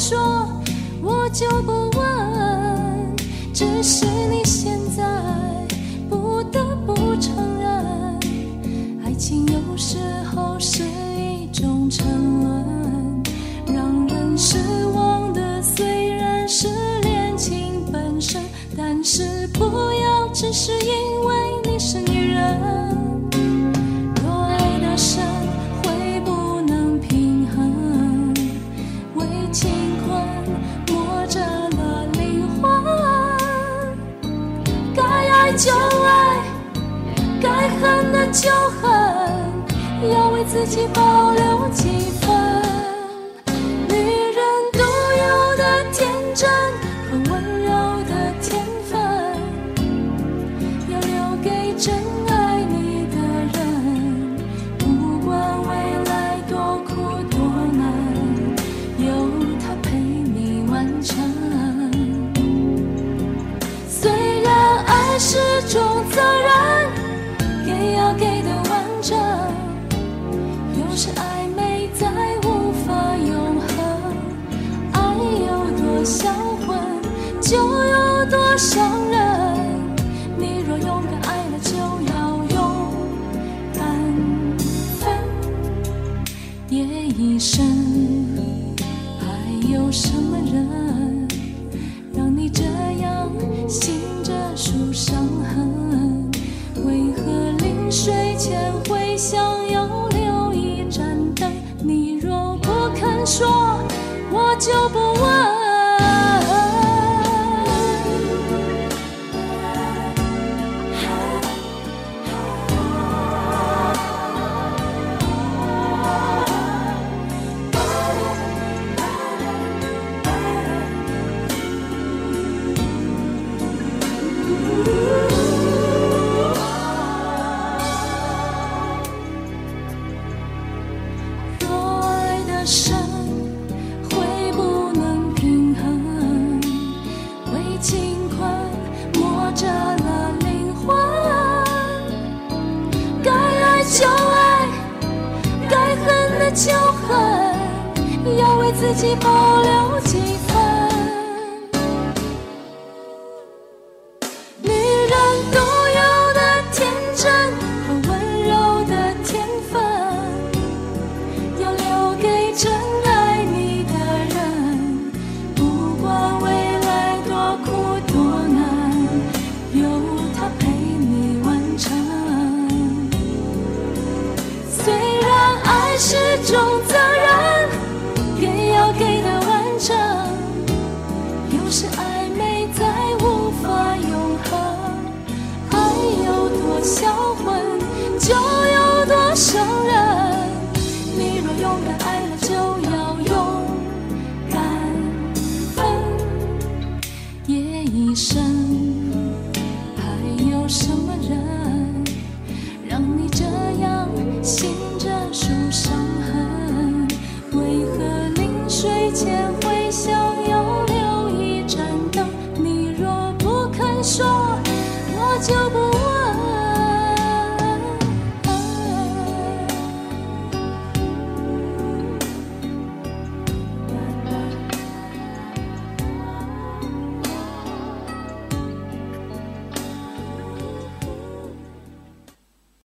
说，我就不问。只是你现在不得不承认，爱情有时候是一种沉沦，让人失望的虽然是恋情本身，但是不要只是因就恨，要为自己保留几分。女人独有的天真和温柔的天分，要留给真爱你的人。不管未来多苦多难，有他陪你完成。虽然爱是种责任，给要给的完整。有时暧昧再无法永恒，爱有多销魂，就有多伤人。你若勇敢爱了，就要勇敢分，夜已深，还有什么人睡前会想要留一盏灯？你若不肯说，我就不问。要为自己保留几分。女人独有的天真和温柔的天分。要留给真爱你的人，不管未来多苦多难，有他陪你完成。虽然爱是种责小